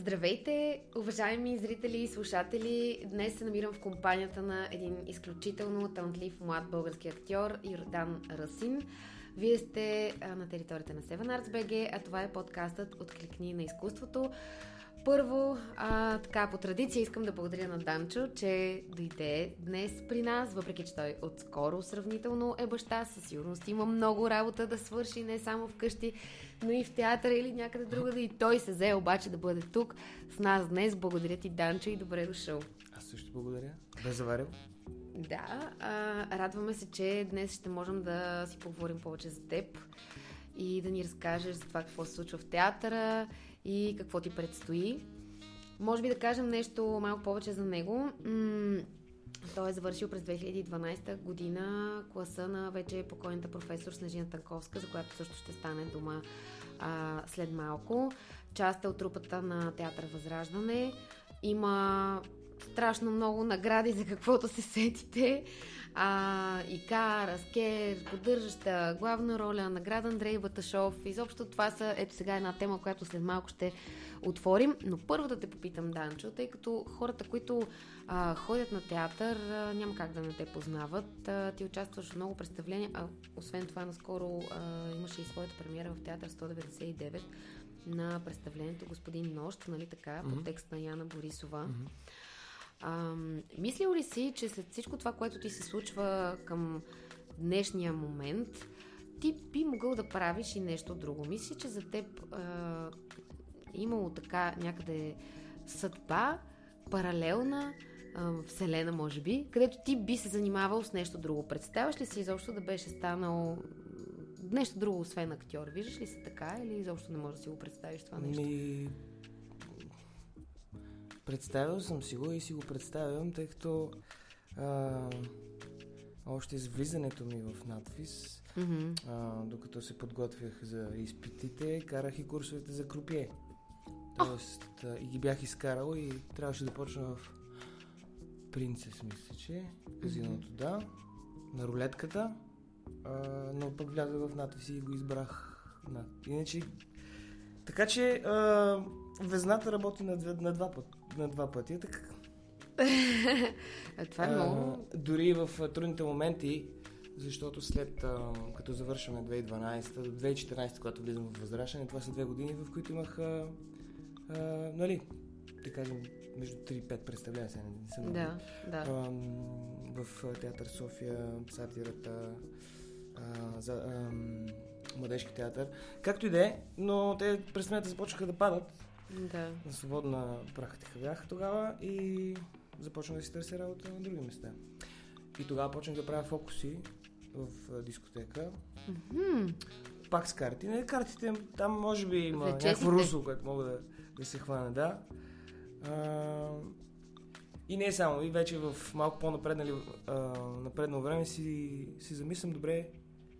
Здравейте, уважаеми зрители и слушатели! Днес се намирам в компанията на един изключително талантлив млад български актьор Йордан Расин. Вие сте на територията на Seven Arts BG, а това е подкастът от Кликни на изкуството. Първо, а, така, по традиция искам да благодаря на Данчо, че дойде днес при нас, въпреки че той отскоро сравнително е баща. Със сигурност има много работа да свърши, не само вкъщи, но и в театъра или някъде другаде. И той се взе обаче да бъде тук с нас днес. Благодаря ти, Данчо, и добре дошъл. Аз също благодаря. Бе заварил. Да, а, радваме се, че днес ще можем да си поговорим повече за теб и да ни разкажеш за това какво се случва в театъра и какво ти предстои. Може би да кажем нещо малко повече за него. Той е завършил през 2012 година класа на вече покойната професор Снежина Танковска, за която също ще стане дума а, след малко. Част е от трупата на театър Възраждане. Има страшно много награди за каквото се сетите а, Икар, Аскер, поддържаща главна роля, награда Андрей Баташов. Изобщо това са, ето сега една тема, която след малко ще отворим. Но първо да те попитам, Данчо, тъй като хората, които а, ходят на театър, а, няма как да не те познават. А, ти участваш в много представления, а освен това наскоро а, имаше и своята премиера в театър 199 на представлението Господин Нощ, нали така, mm-hmm. по текст на Яна Борисова. Mm-hmm. А, мислил ли си, че след всичко това, което ти се случва към днешния момент, ти би могъл да правиш и нещо друго? Мисли, че за теб а, имало така някъде съдба, паралелна вселена, може би, където ти би се занимавал с нещо друго. Представяш ли си изобщо да беше станал нещо друго, освен актьор? Виждаш ли се така или изобщо не можеш да си го представиш това нещо? Ми, Представил съм си го и си го представям, тъй като а, още с влизането ми в надвис, mm-hmm. а, докато се подготвях за изпитите, карах и курсовете за крупие. Тоест, oh. и ги бях изкарал и трябваше да почна в Принцес, мисля, че, казиното, mm-hmm. да, на рулетката, а, но пък влязах в надвис и го избрах. Иначе, така че а, везната работи на, на два пъти на два пъти. Така... това е много. Дори в трудните моменти, защото след а, като завършваме 2012 до 2014, когато влизам в Възрашане, това са две години, в които имах, а, а, нали, да кажем, между 3 и 5 представления. Сега не съм да, да. А, в театър София, сатирата, а, за а, младежки театър. Както и да е, но те през започнаха да падат да. На свободна практика бях тогава и започнах да си търся работа на други места. И тогава почнах да правя фокуси в дискотека. Mm-hmm. Пак с карти. Не, картите там може би има Вече някакво русло, което мога да, да се хвана, да. А, и не само, и вече в малко по-напреднало време си, си замислям добре,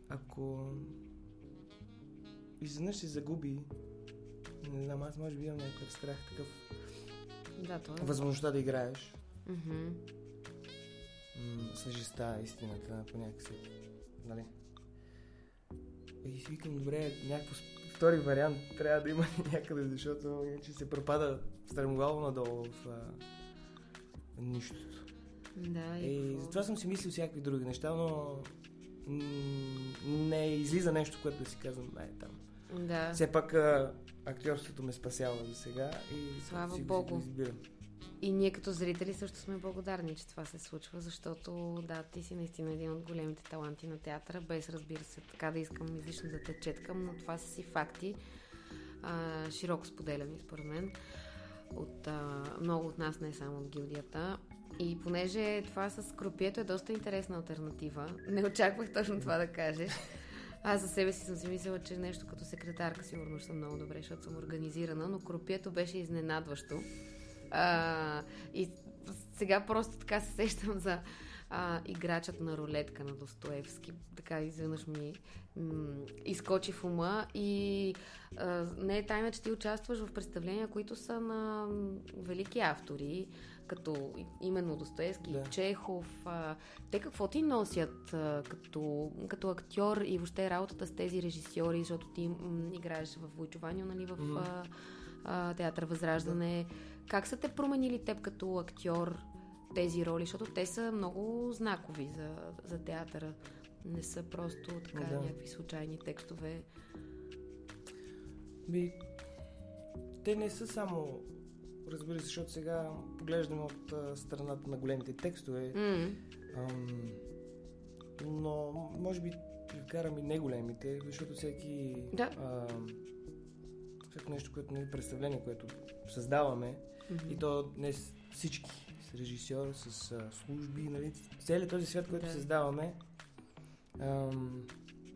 ако изведнъж се загуби не знам, аз може би имам някакъв страх такъв. Да, това е. Възможността да играеш. Mm-hmm. Съжеста, истината, по някакъв Нали? И си викам, добре, някакво втори вариант трябва да има някъде, защото иначе се пропада стремглаво надолу в а, нищото. Да, и, и затова съм си мислил всякакви други неща, но м- не излиза нещо, което да си казвам, е там. Да. Все пак а, актьорството ме спасява за сега и Слава си Богу. го избирам. И ние като зрители също сме благодарни, че това се случва, защото да, ти си наистина един от големите таланти на театъра, без разбира се така да искам излишно да те четкам, но това са си факти, а, широко споделяни според мен от а, много от нас, не само от гилдията. И понеже това с крупието е доста интересна альтернатива, не очаквах точно това да кажеш. Аз за себе си съм си мислила, че нещо като секретарка сигурно съм много добре, защото съм организирана, но кропието беше изненадващо. А, и сега просто така се сещам за а, играчът на рулетка на Достоевски. Така изведнъж ми м- изкочи в ума и а, не е тайна, че ти участваш в представления, които са на велики автори, като именно Достоевски, да. Чехов. А, те какво ти носят а, като, като актьор и въобще работата с тези режисьори, защото ти м- играеш в Войчованио, нали, в... Mm. А, а, театър Възраждане. Да. Как са те променили теб като актьор тези роли? Защото те са много знакови за, за театъра. Не са просто така да. някакви случайни текстове. Би, те не са само разбира се, защото сега поглеждаме от а, страната на големите текстове. Mm. Ам, но може би вкарам и неголемите, защото всеки да. а, всяко нещо, което ни нали, представление, което създаваме, mm-hmm. и то днес всички с режисьор, с а, служби, нали, целият този свят, който да. създаваме, ам,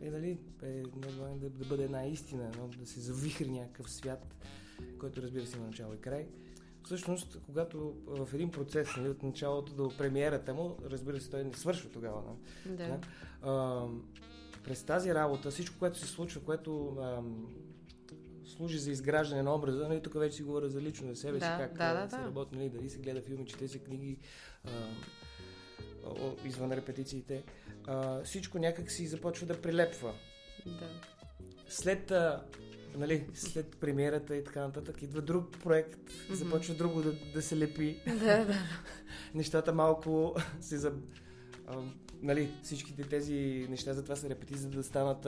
е, нали, е, да, да бъде една истина, но да се завихри някакъв свят, който разбира се има начало и край. Всъщност, когато в един процес, нали, от началото до премиерата му, разбира се, той не свършва тогава. Да. да? А, през тази работа, всичко, което се случва, което а, служи за изграждане на образа, нали, тук вече си говоря за лично за себе да, си, как да, да, се да. работи, нали, дали се гледа филми, чете се книги, а, извън репетициите. А, всичко някак си започва да прилепва. Да. След а, нали, след премиерата и така нататък, идва друг проект, mm-hmm. започва друго да, да се лепи. Да, да. Нещата малко се за... А, нали, всичките тези неща затова са репетиции, за да станат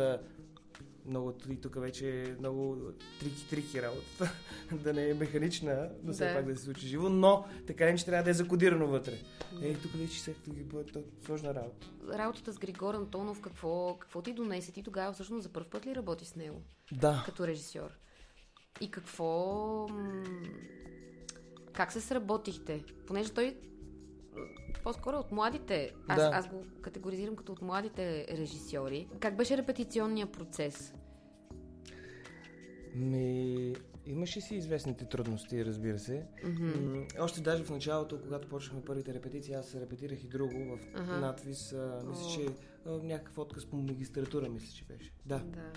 много, и тук вече е много трики-трики работата, да не е механична, но все да. пак да се случи живо, но така не, че трябва да е закодирано вътре. Ей, тук вече се ги бъде сложна работа. Работата с Григор Антонов, какво, какво ти донесе? Ти тогава всъщност за първ път ли работи с него? Да. Като режисьор. И какво... Как се сработихте? Понеже той по-скоро от младите. Аз, да. аз го категоризирам като от младите режисьори. Как беше репетиционния процес? Ми, имаше си известните трудности, разбира се. Mm-hmm. Още даже в началото, когато почнахме първите репетиции, аз репетирах и друго в uh-huh. надвис. А, мисля, oh. че а, някакъв отказ по магистратура, мисля, че беше. Да. да.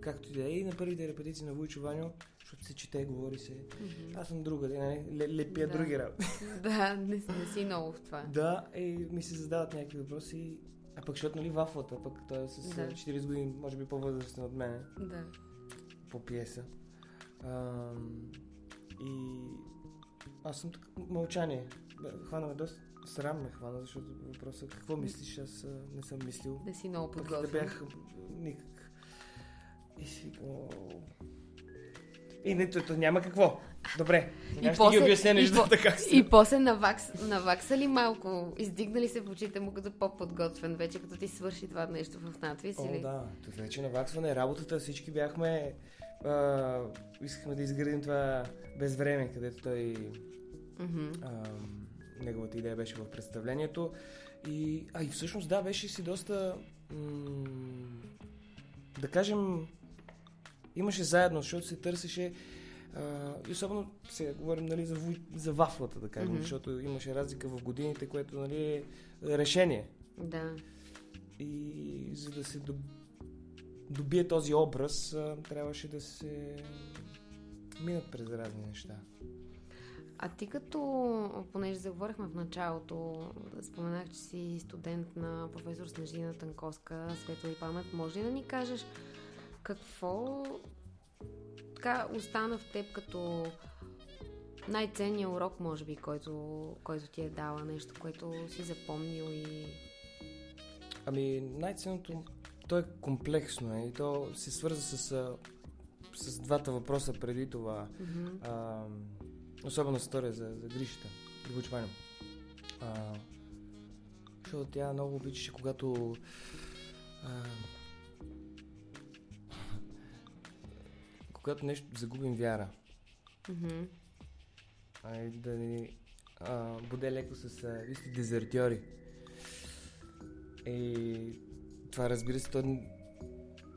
Както и да е. И на първите репетиции на Войчо Ваню защото се чете, говори се. Mm-hmm. Аз съм друга, не, лепия да. други работи. да, не, не си много в това. Да, и ми се задават някакви въпроси. А пък, защото, нали, вафлата, пък той е с да. 40 години, може би по-възрастен от мен. Да. По пиеса. А, и аз съм така, мълчание. Хвана ме доста срам ме хвана, защото въпросът какво мислиш, аз не съм мислил. Не си много подготвен. Да бях никак. И си, и не, то, няма какво. Добре, сега и ще после, ги обясня нещата така. И после навакс, ли малко? Издигнали се в очите му като по-подготвен вече, като ти свърши това нещо в надвис? О, или? да. Тут вече наваксване работата. Всички бяхме... А, искахме да изградим това без време, където той... Mm-hmm. А, неговата идея беше в представлението. И, а и всъщност да, беше си доста... М- да кажем имаше заедно, защото се търсеше а, и особено сега говорим нали, за, за вафлата, да кажем, mm-hmm. защото имаше разлика в годините, което нали, е решение. Да. И за да се доб... добие този образ, а, трябваше да се минат през разни неща. А ти като, понеже заговорихме в началото, споменах, че си студент на професор Снежина Танковска, светла и памет, може ли да ни кажеш какво така остана в теб като най-ценният урок, може би, който, който ти е дала, нещо, което си запомнил и... Ами, най-ценното, то е комплексно и то се свърза с, с двата въпроса преди това. Mm-hmm. А, особено с втория за, за гришата. А, защото тя много обичаше, когато а, когато нещо загубим вяра. Mm-hmm. Ай, да ни а, буде леко с а, вие сте дезертьори. И това разбира се, то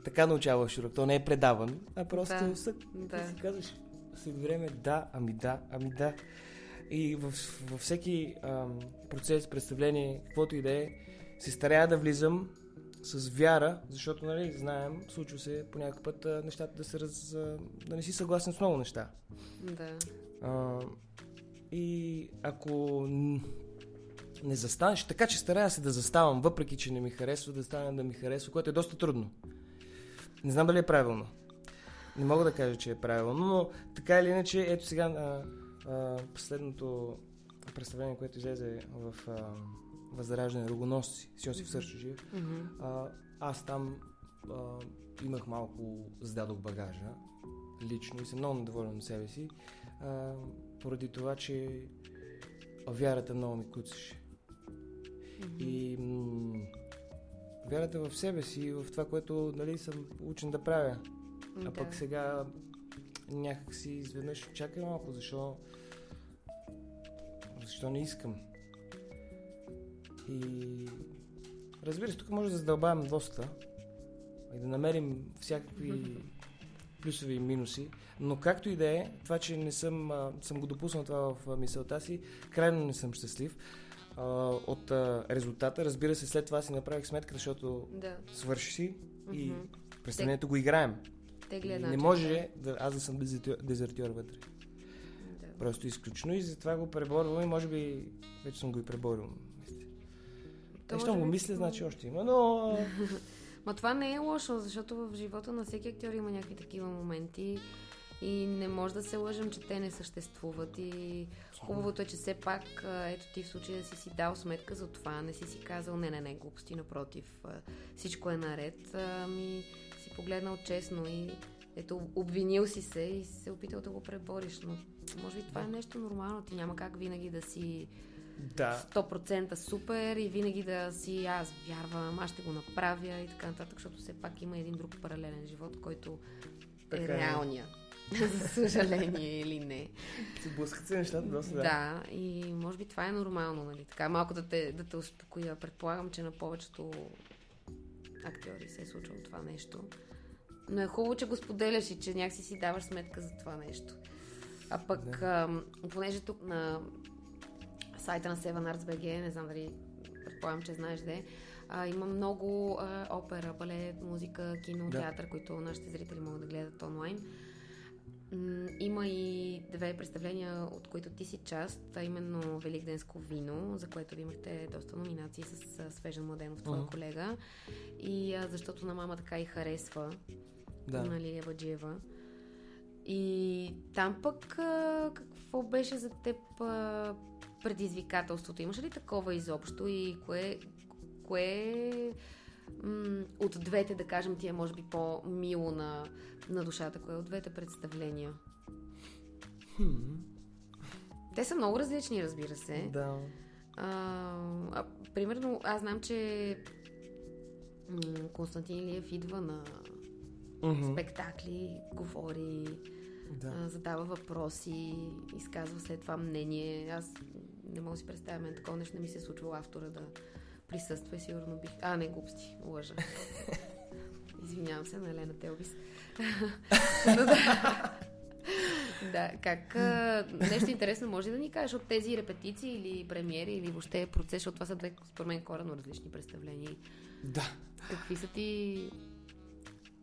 така научаваш урок. То не е предаван, а просто да, сък, да. си казваш след време да, ами да, ами да. И във, във всеки ам, процес, представление, каквото и да е, се старая да влизам с вяра, защото, нали, знаем, случва се по някакъв път а, нещата да се раз... А, да не си съгласен с много неща. Да. А, и ако не застанеш, така че старая се да заставам, въпреки че не ми харесва, да стане да ми харесва, което е доста трудно. Не знам дали е правилно. Не мога да кажа, че е правилно, но така или иначе, ето сега а, а, последното представление, което излезе в а, Възраждане Рогоносци с Йосиф а, аз там а, имах малко, зададох багажа лично и съм много недоволен от себе си, а, поради това, че вярата много ми куцаше. И м- вярата в себе си и в това, което нали, съм учен да правя. А пък сега някак си изведнъж чакай малко, защо защо не искам. И разбира се, тук може да задълбаем доста и да намерим всякакви плюсови и минуси, но както и да е, това, че не съм, съм го допуснал това в мисълта си, крайно не съм щастлив от резултата. Разбира се, след това си направих сметка, защото Да. свърши си и представлението го играем. И една не може да, аз да съм дезертьор, дезертьор вътре. Да. Просто изключено и затова го преборвам и може би вече съм го и преборил. То щом го мисля, значи още има, но... Ма това не е лошо, защото в живота на всеки актьор има някакви такива моменти и не може да се лъжим, че те не съществуват и хубавото е, че все пак, ето ти в случая си си дал сметка за това, не си си казал не, не, не, глупости, напротив, всичко е наред, ами си погледнал честно и ето обвинил си се и се опитал да го пребориш, но може би това е нещо нормално, ти няма как винаги да си да. 100% супер и винаги да си аз вярвам, аз ще го направя и така нататък, защото все пак има един друг паралелен живот, който Така е е. реалния. За съжаление или не. Се блъскат се нещата доста, да. Да, и може би това е нормално, нали? Така малко да те, да те успокоя. Предполагам, че на повечето актьори се е случвало това нещо. Но е хубаво, че го споделяш и че някакси си даваш сметка за това нещо. А пък, да. понеже тук на сайта на Seven Arts BG, не знам дали предполагам, че знаеш де, а, има много а, опера, балет, музика, кино, Да. театър, които нашите зрители могат да гледат онлайн. Има и две представления, от които ти си част, а именно Великденско вино, за което ви имахте доста номинации с а, Свежен Младенов, твоя Мгм. колега. И а, защото на мама така и харесва Да. на Лилия Баджиева. И там пък а, какво беше за теб а, предизвикателството? Имаш ли такова изобщо и кое, кое м- от двете, да кажем, ти е може би по-мило на, на душата? Кое от двете представления? Хм, Те са много различни, разбира се. да. А, а, примерно, аз знам, че м- Константин Илиев идва на Мгм. спектакли, говори, Да. а, задава въпроси, изказва след това мнение. Аз не мога да си представя, мен такова нещо не ми се е случвало автора да присъства и сигурно бих... А, не, глупости, лъжа. Извинявам се на Елена Телбис. Да. Как... Нещо интересно може да ни кажеш от тези репетиции или премиери или въобще процес, защото това са две, според мен, коренно различни представления. Да. Какви са ти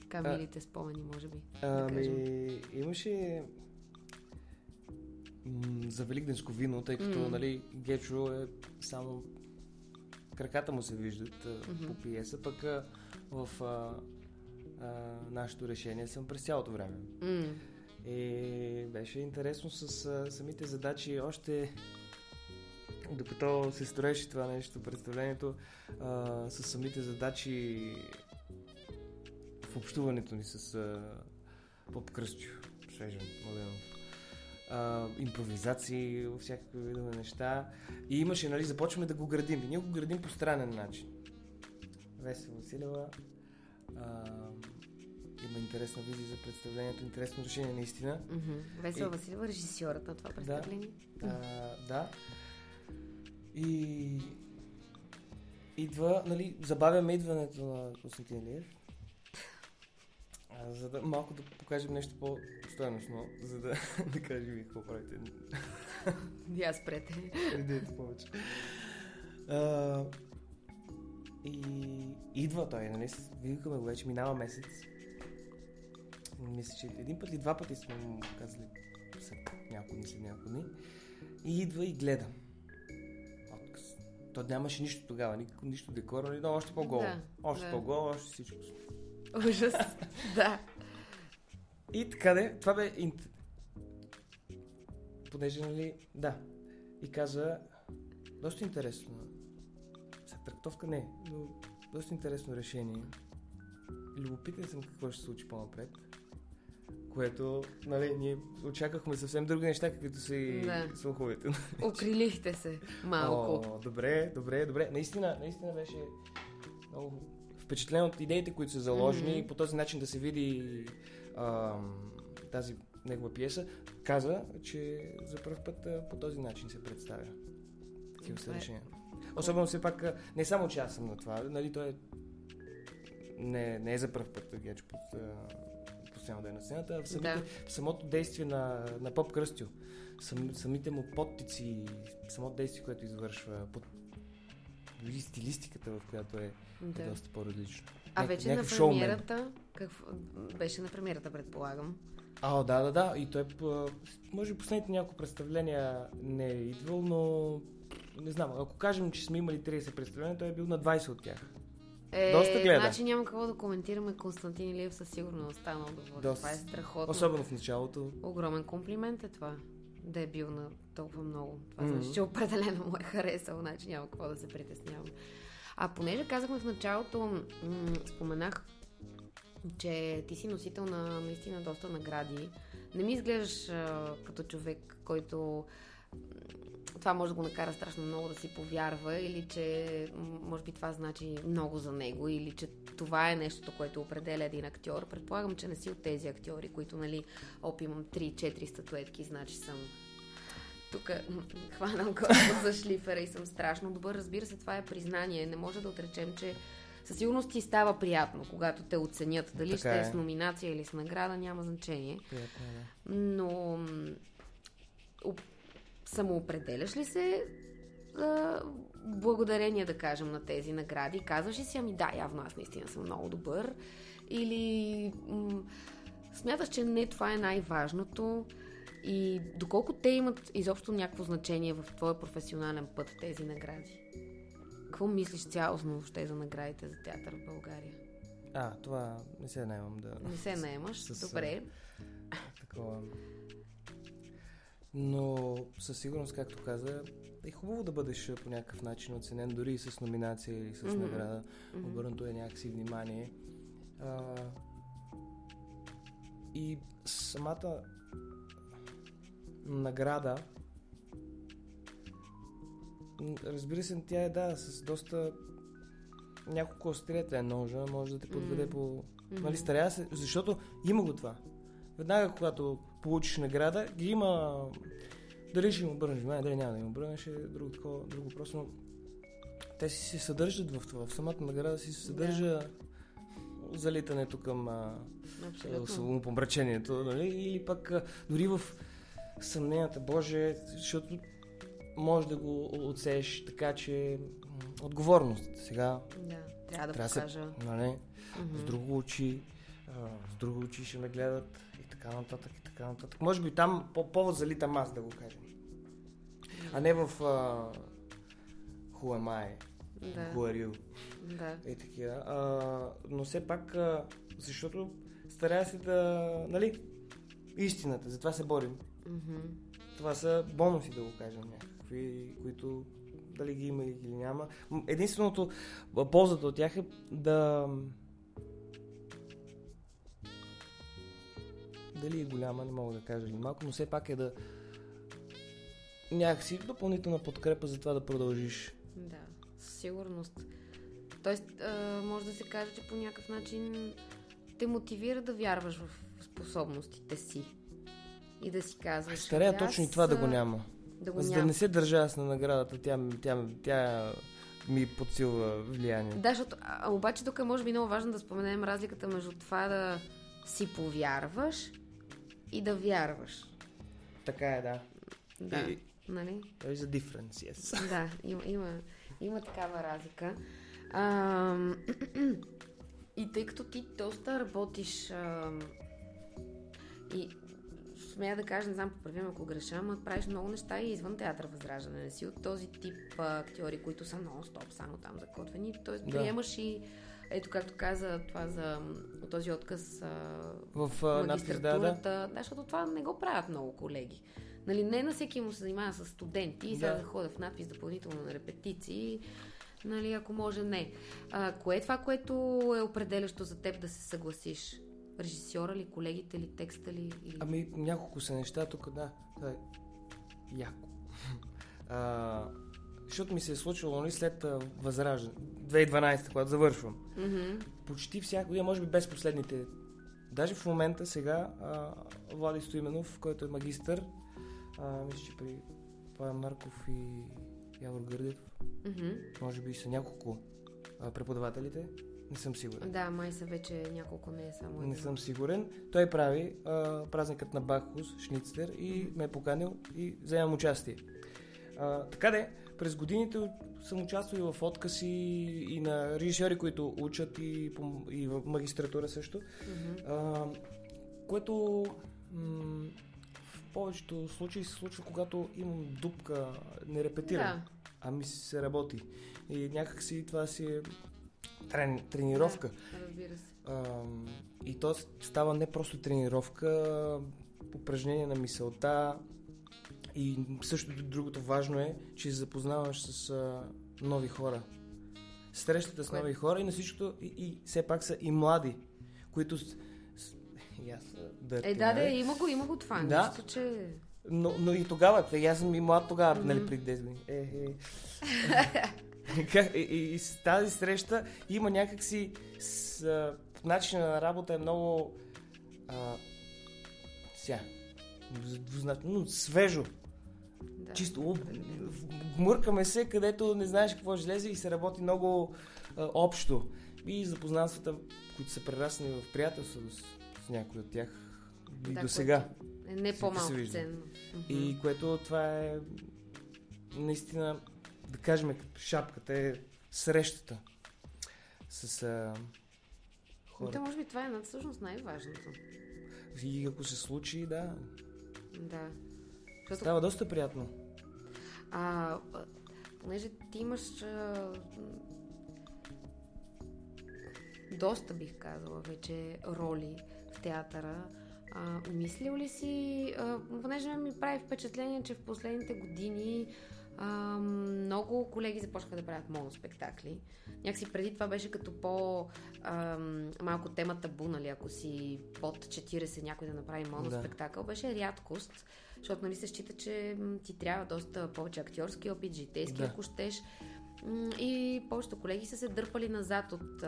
така милите спомени, може би? да? Ами, имаше за Великденско вино, тъй като, М. нали, Гечо е само краката му се виждат Мгм. по пиеса, пък в а, а, нашето решение съм през цялото време. М, И беше интересно с а, самите задачи. Още докато се строеше това нещо, представлението, а, с самите задачи в общуването ни с а, Поп Кръстю, Свежен Младенов. А, импровизации, всякакви видове неща. И имаше, нали, започваме да го градим. И ние го градим по странен начин. Весела Василева а, има интересна визия за представлението, интересно решение наистина. мгм. Весела И- Василева, режисьорът на това представление. А, да. И идва, нали, забавяме идването на Константин Илиев. А, за да малко да покажем нещо по-стоеностно, за да, да кажем ви какво правите. Я спрете. Идете повече. А, и идва той, нали? Викаме го вече, минава месец. Мисля, че един път или два пъти сме му казали след няколко дни, след няколко дни. И идва и гледа. Отказ. То нямаше нищо тогава, ни, нищо декора, нали? но още по-голо. Да, още да. по-голо, още всичко. Ужас. да. И така де, това бе... Инт... Понеже, нали... Да. И каза... Доста интересно. Сега трактовка не, но доста интересно решение. Любопитен съм какво ще се случи по-напред. Което, нали, ние очаквахме съвсем други неща, каквито са и Да. слуховете. Окрилихте се малко. О, добре, добре, добре. Наистина, наистина беше много впечатлен от идеите, които са заложени Мгм. и по този начин да се види ам, тази негова пиеса. Каза, че за първ път а, по този начин се представя. Такива са решения. Особено все пак, а, не само че аз съм на това, нали, той е не, не е за първ път Геч под постоянно да е на сцената, а в, самите, Да. в самото действие на, на Поп Кръстю. Сам, самите му подтици, самото действие, което извършва, под, дори стилистиката, в която е, Да. е доста по-различно. А Няк- вече на шоумен. премиерата, какво... беше на премиерата, предполагам. А, да, да, да. И той, може би последните няколко представления не е идвал, но не знам, ако кажем, че сме имали 30 представления, той е бил на 20 от тях. Е, Доста гледа. Значи няма какво да коментираме. Константин Илиев със сигурност останал доволен. Доста. Това е страхотно. Особено в началото. Огромен комплимент е това. Да е бил на толкова много. Това Мгм. значи, че определено му е харесал, значи няма какво да се притеснявам. А понеже казахме в началото, м- споменах, че ти си носител на наистина доста награди. Не ми изглеждаш а, като човек, който това може да го накара страшно много да си повярва или че може би това значи много за него или че това е нещото, което определя един актьор. Предполагам, че не си от тези актьори, които, нали, оп, имам 3-4 статуетки, значи съм тук хванал Господ за шлифера и съм страшно добър. Разбира се, това е признание. Не може да отречем, че със сигурност ти става приятно, когато те оценят. Дали Така ще е е. с номинация или с награда, няма значение. Приятно е, да. Но самоопределяш ли се а, благодарение, да кажем, на тези награди? Казваш ли си, ами да, явно аз наистина съм много добър? Или м- смяташ, че не това е най-важното? И доколко те имат изобщо някакво значение в твоя професионален път, тези награди? Какво мислиш цялостно въобще за наградите за театър в България? А, това не се наемам да... Не се наемаш? С- Добре. такова. Но със сигурност, както каза, е хубаво да бъдеш по някакъв начин оценен, дори и с номинация или с Мгм. награда. Мгм. Обърнато е някакси внимание. А, и самата награда, разбира се, тя е да, с доста няколко острията е ножа, може да те подведе М. по... Нали, старя се, защото има го това. Веднага, когато получиш награда, ги има... Дали ще им обърнеш внимание, дали няма да им обърнеш, е друго, такова, друго просто, но те си се съдържат в това. В самата награда си се съдържа залитането към а, Абсолютно. умопомрачението, нали? Или пък а, дори в съмненията, Боже, защото може да го отсееш така, че отговорност. Сега, Да, трябва да Трябва да се- покажа. нали, Мгм. с друго очи, а, с друго очи ще ме гледат и така нататък, така нататък. Може би там по повод залитам аз, да го кажем. А не в а, Who am I? Да, Who are you? да. И такива. А, но все пак, а, защото старая се да, нали, истината, затова се борим. Мгм. Това са бонуси, да го кажем някакви, които дали ги има или ги няма. Единственото, ползата от тях е да... Дали е голяма, не мога да кажа или малко, но все пак е да някакси допълнителна подкрепа за това да продължиш. Да, със сигурност. Тоест, може да се каже, че по някакъв начин те мотивира да вярваш в способностите си. И да си казваш. Старая «Ами точно и това да го няма. Да го За да не се държа аз на наградата, тя, тя, тя ми подсилва влияние. Да, защото, а, обаче тук е може би много важно да споменем разликата между това да си повярваш и да вярваш. Така е, да. Да, И- нали? There is a difference, yes. Да, има, има, има такава разлика. А, и тъй като ти доста работиш а, и смея да кажа, не знам, поправим ако греша, ама правиш много неща и извън театър Възраждане. Не си от този тип а, актьори, които са нон-стоп, само там закотвени. Тоест, Да. приемаш и ето както каза това за този отказ в а, надпис, да, да. да, защото това не го правят много колеги. Нали, не на всеки му се занимава с студенти и сега да ходя в надпис допълнително на репетиции. Нали, ако може, не. А, кое е това, което е определящо за теб да се съгласиш? Режисьора ли, колегите ли, текста ли? Или... Ами, няколко са неща тук, да. да е яко. А, защото ми се е случило нали, след възраждане, 2012, когато завършвам. Mm-hmm. Почти всяка година, може би без последните. Даже в момента сега а, Влади Стоименов, който е магистър, а, мисля, че при Павел Марков и Явор Гърдев, mm-hmm. може би са няколко а, преподавателите, не съм сигурен. Да, май са вече няколко, не е само. Не съм сигурен. Той прави а, празникът на Бахус, Шництер и ме е поканил и вземам участие. А, така де, през годините съм участвал в откази и на режисьори, които учат и, и в магистратура също. Mm-hmm. А, което м- в повечето случаи се случва, когато имам дупка, не репетирам, да. ами се работи. И някакси това си е трен, тренировка. Да, разбира се. А, и то става не просто тренировка, упражнение на мисълта. И също другото важно е, че се запознаваш с а, нови хора. Срещата с нови хора и на всичкото и, и все пак са и млади, които с, с, и аз да Е, да, да, има го, има го това. Да. Нищо, че... Но, но и тогава, тъй, аз съм и млад тогава, mm-hmm. нали, преди 10 години. Е, е. и, и, и с тази среща има някакси с, а, начина на работа е много а, ся, но свежо. Да. Чисто мъркаме се, където не знаеш какво ще лезе и се работи много а, общо. И запознанствата, които са прераснали в приятелство с, с някои от тях и да, до сега. Е не по-малко ценно. И което това е наистина да кажем, шапката е срещата с а, хората. може би това е всъщност най-важното. И ако се случи, да. Да. Защото... Става доста приятно. А, понеже ти имаш а, доста, бих казала, вече роли в театъра. А, мислил ли си, а, понеже ми прави впечатление, че в последните години а, много колеги започнаха да правят моноспектакли. Някакси преди това беше като по а, малко тема табу, нали, ако си под 40 някой да направи моноспектакъл, да. беше рядкост, защото нали, се счита, че ти трябва доста повече актьорски опит, житейски, да. ако щеш. И повечето колеги са се дърпали назад от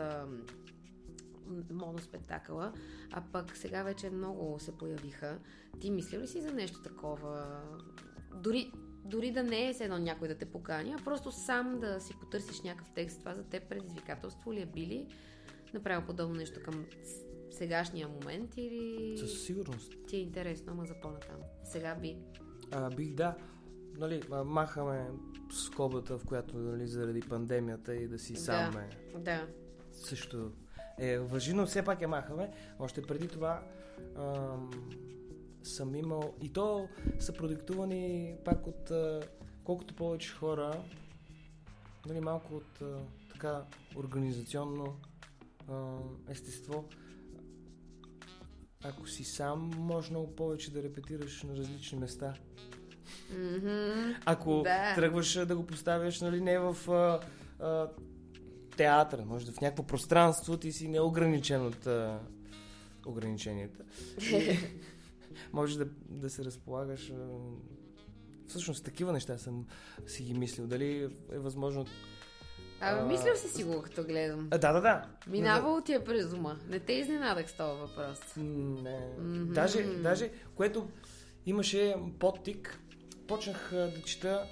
моноспектакъла, а пък сега вече много се появиха. Ти мислил ли си за нещо такова? Дори дори да не е с едно някой да те покани, а просто сам да си потърсиш някакъв текст. Това за теб предизвикателство ли е били? Направил подобно нещо към сегашния момент или... Със сигурност. Ти е интересно, ама за по-натам. Сега би. А, бих, да. Нали, махаме скобата, в която нали, заради пандемията и да си да, сам е. Да. Също е въжи, но все пак я махаме. Още преди това ам, съм имал... И то са продиктувани пак от а, колкото повече хора, нали, малко от а, така организационно а, естество. Ако си сам, може много повече да репетираш на различни места. Mm-hmm. Ако да. тръгваш да го поставяш, нали, не в а, а, театъра, може да в някакво пространство, ти си неограничен от а, ограниченията. може да, да се разполагаш. Всъщност такива неща съм си ги мислил. Дали е възможно а, а, мислил си си го, като гледам. А, да, да, да. Минавало ти е през ума. Не те изненадах с този въпрос. Не. Mm-hmm. Даже, даже, което имаше подтик, почнах да чета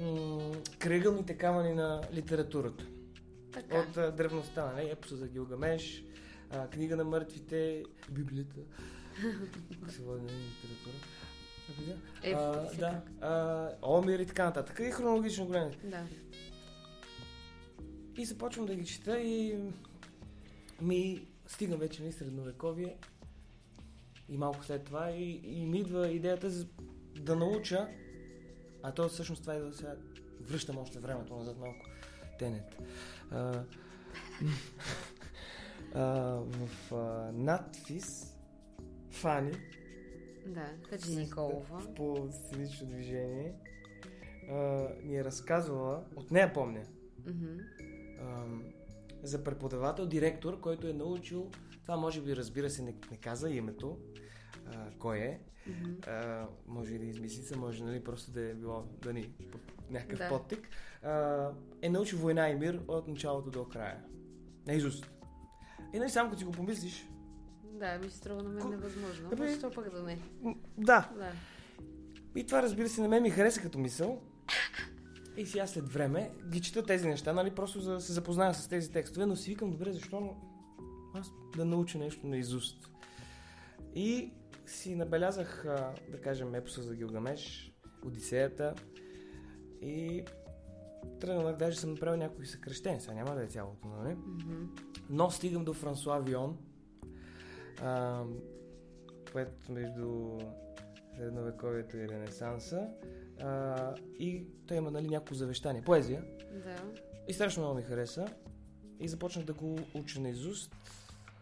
м- кръгълните камъни на литературата. Така. От а, древността, нали? Епоса за Гилгамеш, а, книга на мъртвите, Библията. Свободна литература. Е, а, да, а, Омир и така нататък. И хронологично гледане. Да. И започвам да ги чета и ми стигам вече на средновековие и малко след това и, и ми идва идеята за да науча, а то всъщност това да сега връщам още времето назад малко. Тенет. А, а, в а, надпис Фани. Да, Хаджи Николова. По сценично движение. А, ни е разказвала, от нея помня, Мгм. За преподавател, директор, който е научил, това може би разбира се не, не каза името, а, кой е, Мгм. а, може и да измислица, може нали, просто да е било да ни някакъв Да. подтик, а, е научил война и мир от началото до края. Наизуст. И нали само като си го помислиш, Да, ми се струва на мен Ко- невъзможно. Абе- защо пък да не? да. Да. И това разбира се на мен ми хареса като мисъл. И сега след време ги чета тези неща, нали, просто за да се запозная с тези текстове, но си викам, добре, защо аз да науча нещо наизуст. И си набелязах, да кажем, епоса за Гилгамеш, Одисеята и тръгнах, даже съм направил някои съкръщения, сега няма да е цялото, нали? Мгм. Но стигам до Франсуа Вион, а, което между средновековието и Ренесанса. А, и той има нали, някакво завещание. Поезия. Да. И страшно много ми хареса. И започнах да го уча на изуст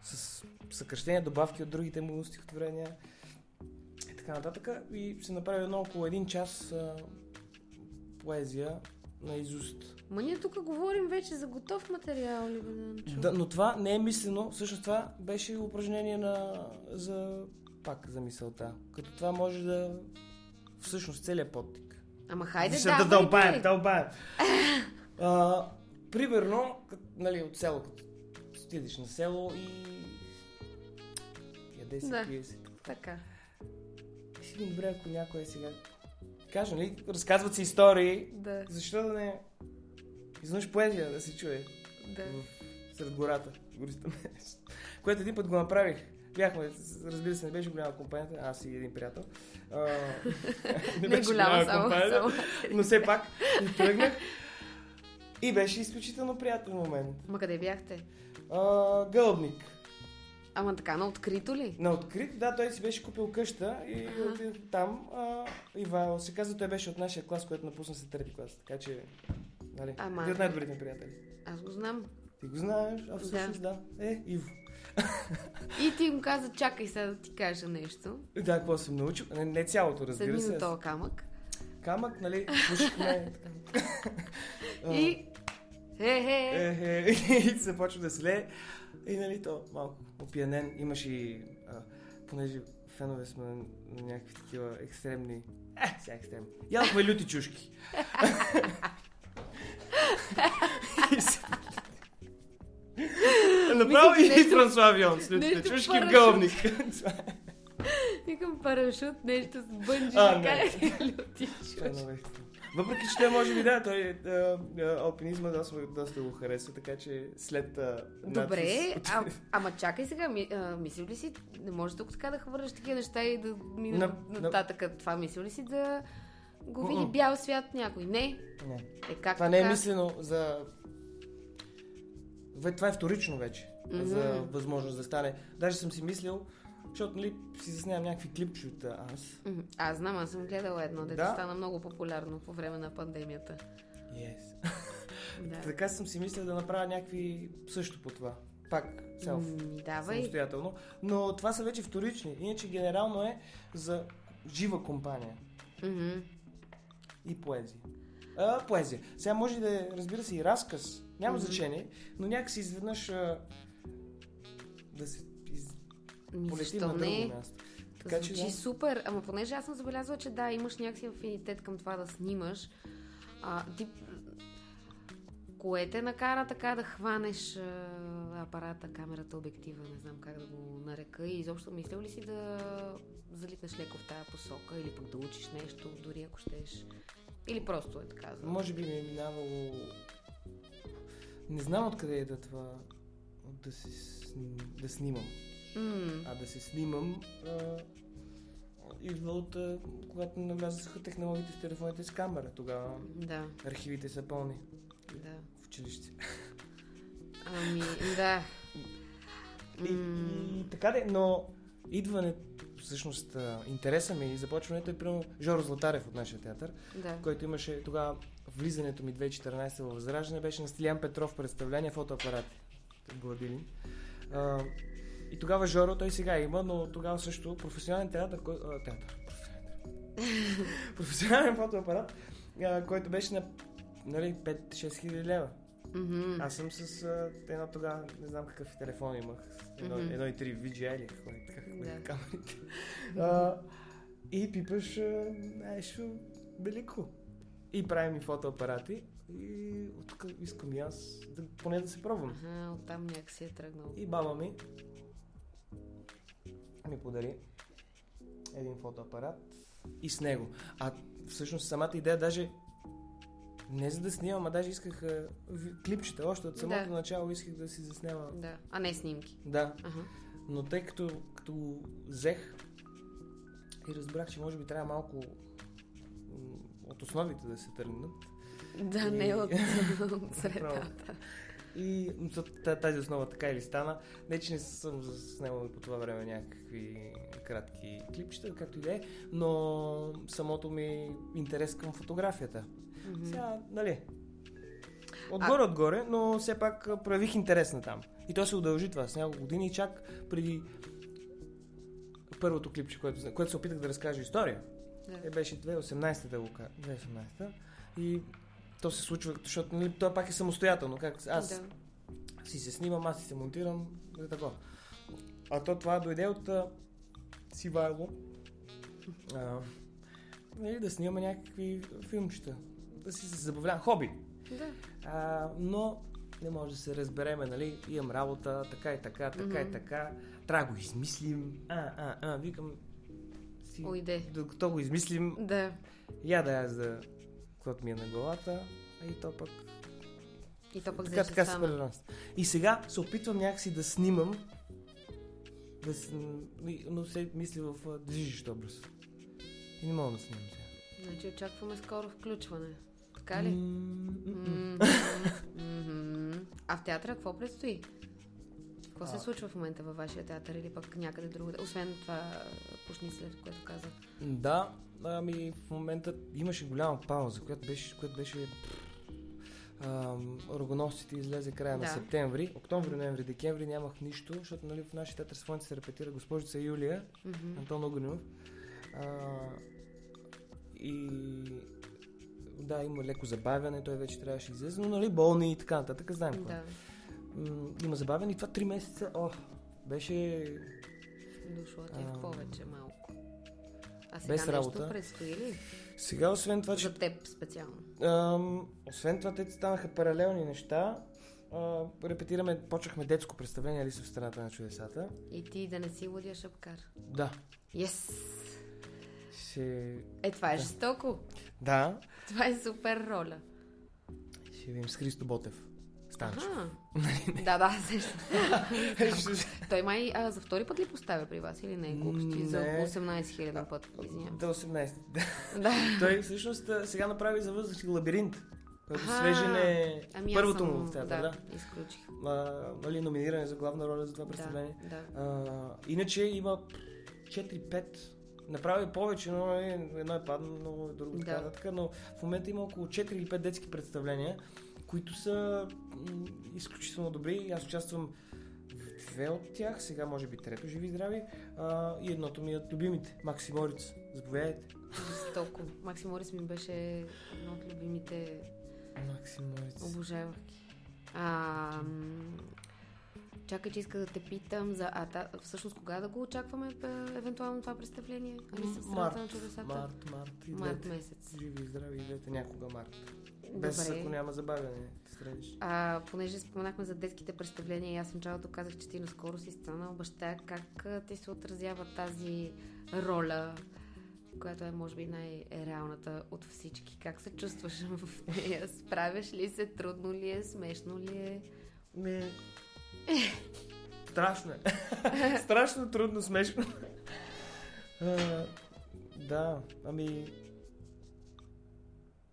с съкръщения, добавки от другите му стихотворения и така нататък. И се направи едно около един час а, поезия на изуст. Ма ние тук говорим вече за готов материал, ли? Да, но това не е мислено. Всъщност това беше упражнение на, за, пак за мисълта. Като това може да всъщност целият подтик. Ама хайде, Ще да, да дълбаем, дълбаем. А, примерно, кът, нали, от село, като стидиш на село и яде се, Да. пие се. Така. И си добре, ако някой е сега каже, нали, разказват се истории, Да, защо да не изведнъж поезия да се чуе да. в, сред гората, гориста. Което един път го направих. Бяхме, разбира се, не беше голяма компанията, аз и един приятел. А, Не е голяма, само, само. но все пак и тръгнах. И беше изключително приятен момент. Ма къде бяхте? А, гълбник. Ама така, на открито ли? На открит, да, той си беше купил къща и Аха. отидох там. А, Ивайло се казва, той беше от нашия клас, който напусна след трети клас. Така че, нали, Ама- един от най-добрите приятели. Аз го знам. Ти го знаеш, а всъщност да. Е, Иво. И ти му каза, чакай сега да ти кажа нещо. Да, какво съм научил? Не, не цялото, разбира Седни се. този камък. Камък, нали. А, И... Хе-хе! е, е, и започва да се лее. И нали то малко опиянен. Имаше и, а, понеже фенове сме на, на някакви такива екстремни... Е, сега екстремни. Ядохме люти чушки. И се- Че и Франсуа Вион с лютите нещо чушки в гълбник. Викам парашут, нещо с бънджи, така е Това е. Въпреки, че той може би да, той а, а, алпинизма доста, доста го харесва, така че след а, Добре, а, ама чакай сега, ми, а, мислил ли си, не може тук така да хвърляш такива неща и да мине На- на, на- нататък. Това мислил ли си да го види бял свят някой? Не. Не. Е как Това не е така? мислено за... Това е вторично вече, Мгм. за възможност да стане. Даже съм си мислил, защото нали, си заснявам някакви клипчета аз. Мгм. Аз знам, аз съм гледала едно, дето Да. стана много популярно по време на пандемията. Yes. Да. така съм си мислил да направя някакви също по това. Пак, селф. М, Давай. самостоятелно. Но това са вече вторични. Иначе генерално е за жива компания Мгм. и поезия. А, поезия. Сега може да е, разбира се, и разказ. Няма Мгм. значение, но някакси изведнъж а, да се из... Полетим защо на друго не? място. Така че Звучи да. супер, ама понеже аз съм забелязала, че да, имаш някакси афинитет към това да снимаш, а, ти кое те накара така да хванеш а, апарата, камерата, обектива, не знам как да го нарека и изобщо мислил ли си да залитнеш леко в тая посока или пък да учиш нещо, дори ако щеш? Или просто е така? За... Може би ми е минавало... Не знам откъде е да това... Да, се, сни- да снимам. М, А да се снимам... А... Идва от когато навлязаха технологиите в телефоните с камера. Тогава да, архивите са пълни да. в училище. Ами, да. И, М, и така де, но идване, всъщност интереса ми и започването е примерно Жоро Златарев от нашия театър, да. който имаше тогава влизането ми 2014 в Възраждане, беше на Стилян Петров представление фотоапарати. Гладилин. А, и тогава Жоро, той сега има, но тогава също професионален театър, кой, а, театър, професионален фотоапарат, а, който беше на нали, 5-6 хиляди лева. Мгм. Аз съм с а, едно тогава, не знам какъв телефон имах, едно, Мгм. едно и три какво е, как Да. камерите. А, и пипаш а, нещо велико. И правим и фотоапарати. И оттук искам и аз да, поне да се пробвам. Аха, оттам някакси е тръгнал. И баба ми ми подари един фотоапарат и с него. А всъщност самата идея даже не за да снимам, а даже исках а, клипчета. Още от самото Да. начало исках да си заснемам. Да, а не снимки. Да, Ага. но тъй като, като взех и разбрах, че може би трябва малко от основите да се тръгнат. Да, И- не от, от средата. И тази основа така или стана. Не, че не съм заснемал по това време някакви кратки клипчета, както и да е, но самото ми интерес към фотографията. Мгм. Сега, нали, отгоре, отгоре, но все пак проявих интерес на там. И то се удължи това с няколко години, чак преди първото клипче, което, което се опитах да разкажа история. Да. Е, беше 2018 да го кажа. 2018 И то се случва, защото нали, то пак е самостоятелно. Как аз Да. си се снимам, аз си се монтирам и такова. А то това дойде от а, Сивайло. А, нали, да снимаме някакви филмчета. Да си се забавлявам. Хоби. Да. А, но не може да се разбереме, нали? Имам работа, така и така, така и Мгм. така. Трябва да го измислим. А, а, а, викам си, Уйде. докато го измислим, Да. я да аз да каквото ми е на главата, а и то пък И то пък така, така се. И сега се опитвам някакси да снимам, да с... но се мисли в движещ образ. И не мога да снимам сега. Значи очакваме скоро включване. Така ли? А в театъра какво предстои? Какво се случва в момента във вашия театър или пък някъде другаде? Освен това пушницлер, което казах. Да, ами в момента имаше голяма пауза, която беше, която беше Рогоносците излезе края на Да. септември. Октомври, ноември, декември нямах нищо, защото нали, в нашия театър с се репетира госпожица Юлия, Мгм. Антон Огнев. А, и да, има леко забавяне, той вече трябваше да излезе, но нали, болни и така нататък, знаем какво. е. Да. М, има забавяне и това три месеца, о, беше Дошло ти е в повече малко. А сега Без нещо работа. предстои ли? сега, освен това, че За теб специално. Ам, освен това, те станаха паралелни неща. А, репетираме, почнахме детско представление Алиса в страната на чудесата. И ти да не си лудия шапкар. Да. Yes! Ще... Е, това е Да. жестоко. Да. Това е супер роля. Ще видим с Христо Ботев. Станчо. Аха. да, да, сещам. Той май а, за втори път ли поставя при вас или не е глупости? За Не. 18 хиляден път, извинявам. До 18. Да. Той всъщност сега направи за въздух лабиринт. Който свежен е Ами първото съм, му в театър, да. да. изключих. А, нали, номиниране за главна роля за това представление. Да, да. А, иначе има 4-5. Направи повече, но е, едно е паднало, друго така Да. нататък, но в момента има около 4 или 5 детски представления, които са м, изключително добри. Аз участвам в две от тях, сега може би трето, живи здрави. А, и едното ми е от любимите, Максимориц. Заповядайте. Жестоко. Макси Морис ми беше едно от любимите Максимориц. обожавах ги. А, чакай, че иска да те питам за... А, та, всъщност кога да го очакваме бе, евентуално това представление? Али с страната на чудесата? Март, март и Март двете. месец. Живи и здрави и двете някога март. Без Добре. ако няма забавяне. Страниш. А, понеже споменахме за детските представления и аз в началото казах, че ти наскоро си станал баща, как ти се отразява тази роля, която е може би най-реалната от всички? Как се чувстваш в нея? Справяш ли се? Трудно ли е? Смешно ли е? Ми... Страшно е. Страшно трудно, смешно. А, да, ами...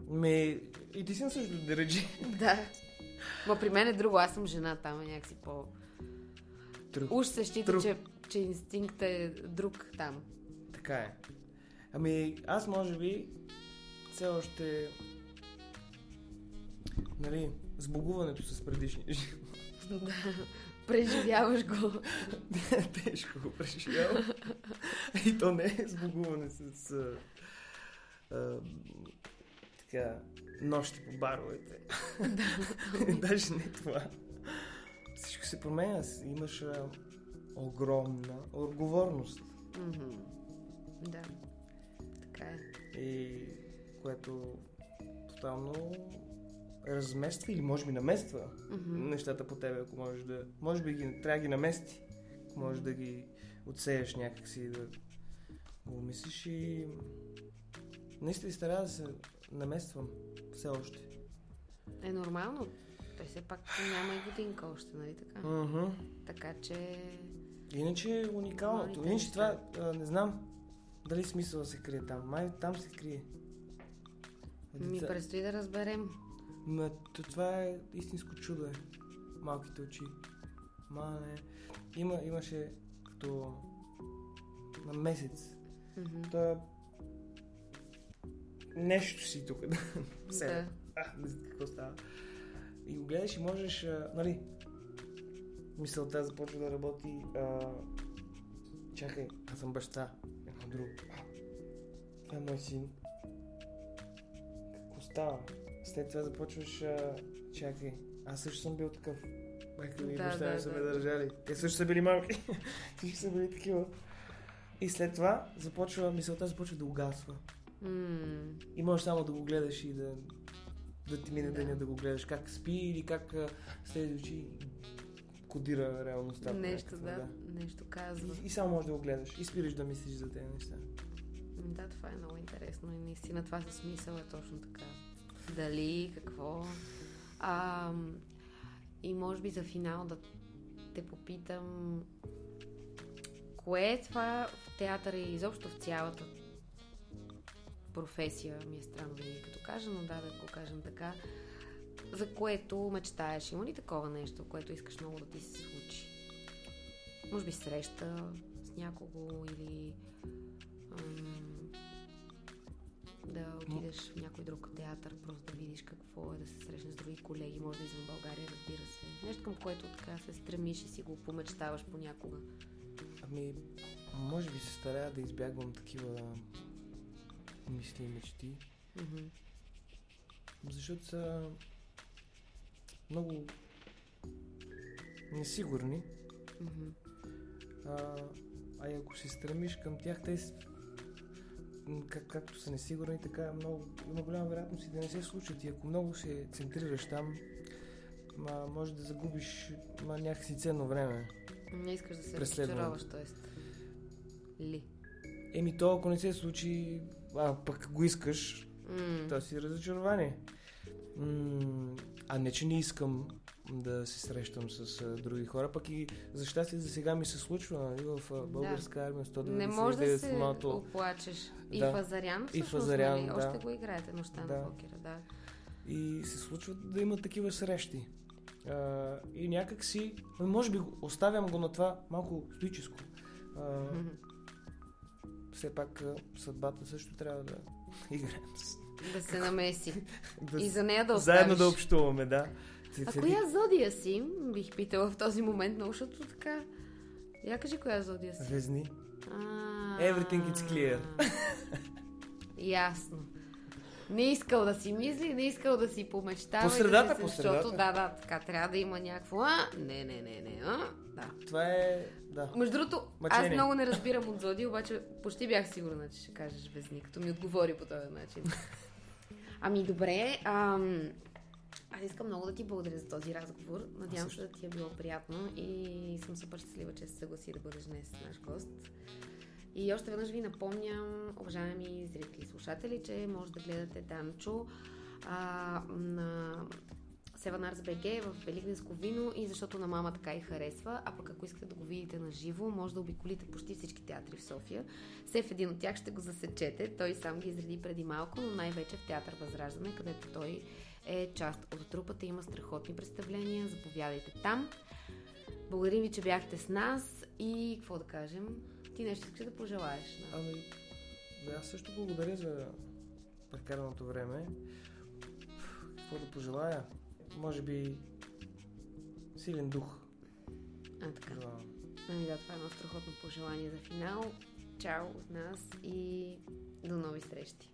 Ми... И ти си на също да речи. Да. Ма при мен е друго, аз съм жена, там е някакси по... Друг. Уж се счита, че, че инстинктът е друг там. Така е. Ами, аз може би все още... Нали, сбогуването с предишния живот. Да. Преживяваш го. Тежко го преживявам. И то не е сбогуване с... А, а, така, нощи по баровете. Даже не това. Всичко се променя. Имаш а, огромна отговорност. Mm-hmm. Да. Така е. И което тотално размества или може би намества mm-hmm. нещата по тебе, ако можеш да... Може би ги, трябва да ги намести. Може да ги отсееш някакси, да го мислиш и... Наистина старая да се намествам все още. Е нормално. Той все пак няма и годинка още, нали така? Mm-hmm. Така че... Иначе е уникалното. Иначе това, а, не знам дали смисъл се крие там. Май там се крие. Ми предстои да разберем. Ма, това е истинско чудо е. Малките очи. Ма не. Има, имаше като на месец. Mm-hmm. Та... Нещо си тук. да. А, не знам какво става. И го гледаш и можеш, а, нали, мисълта започва да работи. А, чакай, аз съм баща. Едно друго. Това е мой син. Какво става? След това започваш, а, чакай, аз също съм бил такъв. Майка ми и Да, баща ми да, са да. ме държали. Те също са били малки. Всички са били такива. И след това започва, мисълта започва да угасва. М, И можеш само да го гледаш и да, да ти мине Да. деня да го гледаш как спи или как след очи кодира реалността. Нещо, някаква, да, нещо казва. И, и само можеш да го гледаш. И спираш да мислиш за тези неща. Да, това е много интересно и наистина това със смисъл е точно така. Дали, какво. А, и може би за финал да те попитам кое е това в театъра и изобщо в цялата професия, ми е странно да ги като кажа, но да, да го кажем така, за което мечтаеш. Има ли такова нещо, което искаш много да ти се случи? Може би среща с някого или ам, да отидеш в някой друг театър, просто да видиш какво е, да се срещнеш с други колеги, може да извън България, разбира се. Нещо към което така се стремиш и си го помечтаваш понякога. Ами, може би се старая да избягвам такива мисли и мечти, Мгм. защото са много несигурни. Мгм. А, а ако се стремиш към тях, те как, както са несигурни, така много, има голяма вероятност и да не се случат. И ако много се центрираш там, ма, може да загубиш ма, някакси ценно време. Не искаш да се разочароваш, т.е. Ли? Еми то, ако не се случи, а пък го искаш, М, то си разочарование. М, а не, че не искам да се срещам с а, други хора, пък и за щастие за сега ми се случва нали, в а, българска армия 199 Не може да се оплачеш. И Да. в Азарян, И в всъщност, Азарян, нали? да. Още го играете нощта Да. на покера, да. И се случва да има такива срещи. А, и някак си, може би оставям го на това малко стоическо. А, все пак съдбата също трябва да играем. Да се намеси. Да И за нея да оставиш. Заедно да общуваме, да. А коя зодия си? Бих питала в този момент, много, защото така... Я кажи коя зодия си. Везни. Everything is clear. Ясно. Не искал да си мисли, не искал да си помечтава. По и средата, да по Защото средата. да, да, така трябва да има някакво. А, не, не, не, не, а, да. Това е... Да. Между другото, Мъчение. аз много не разбирам от зодия, обаче почти бях сигурна, че ще кажеш везни, като ми отговори по този начин. Ами добре, ам, аз искам много да ти благодаря за този разговор. Надявам се да ти е било приятно и съм супер щастлива, че се съгласи да бъдеш днес наш гост. И още веднъж ви напомням, уважаеми зрители и слушатели, че може да гледате Данчо а, на Arts BG в Великденско вино и защото на мама така и харесва, а пък ако искате да го видите на живо, може да обиколите почти всички театри в София. Все в един от тях ще го засечете. Той сам ги изреди преди малко, но най-вече в Театър Възраждане, където той е част от трупата. Има страхотни представления. Заповядайте там. Благодарим ви, че бяхте с нас и какво да кажем? Ти нещо искаш да пожелаеш? Да. Ами, да, аз също благодаря за прекараното време. Какво да пожелая? Може би силен дух. А, така. Да. Ами да, това е едно страхотно пожелание за финал. Чао от нас и до нови срещи!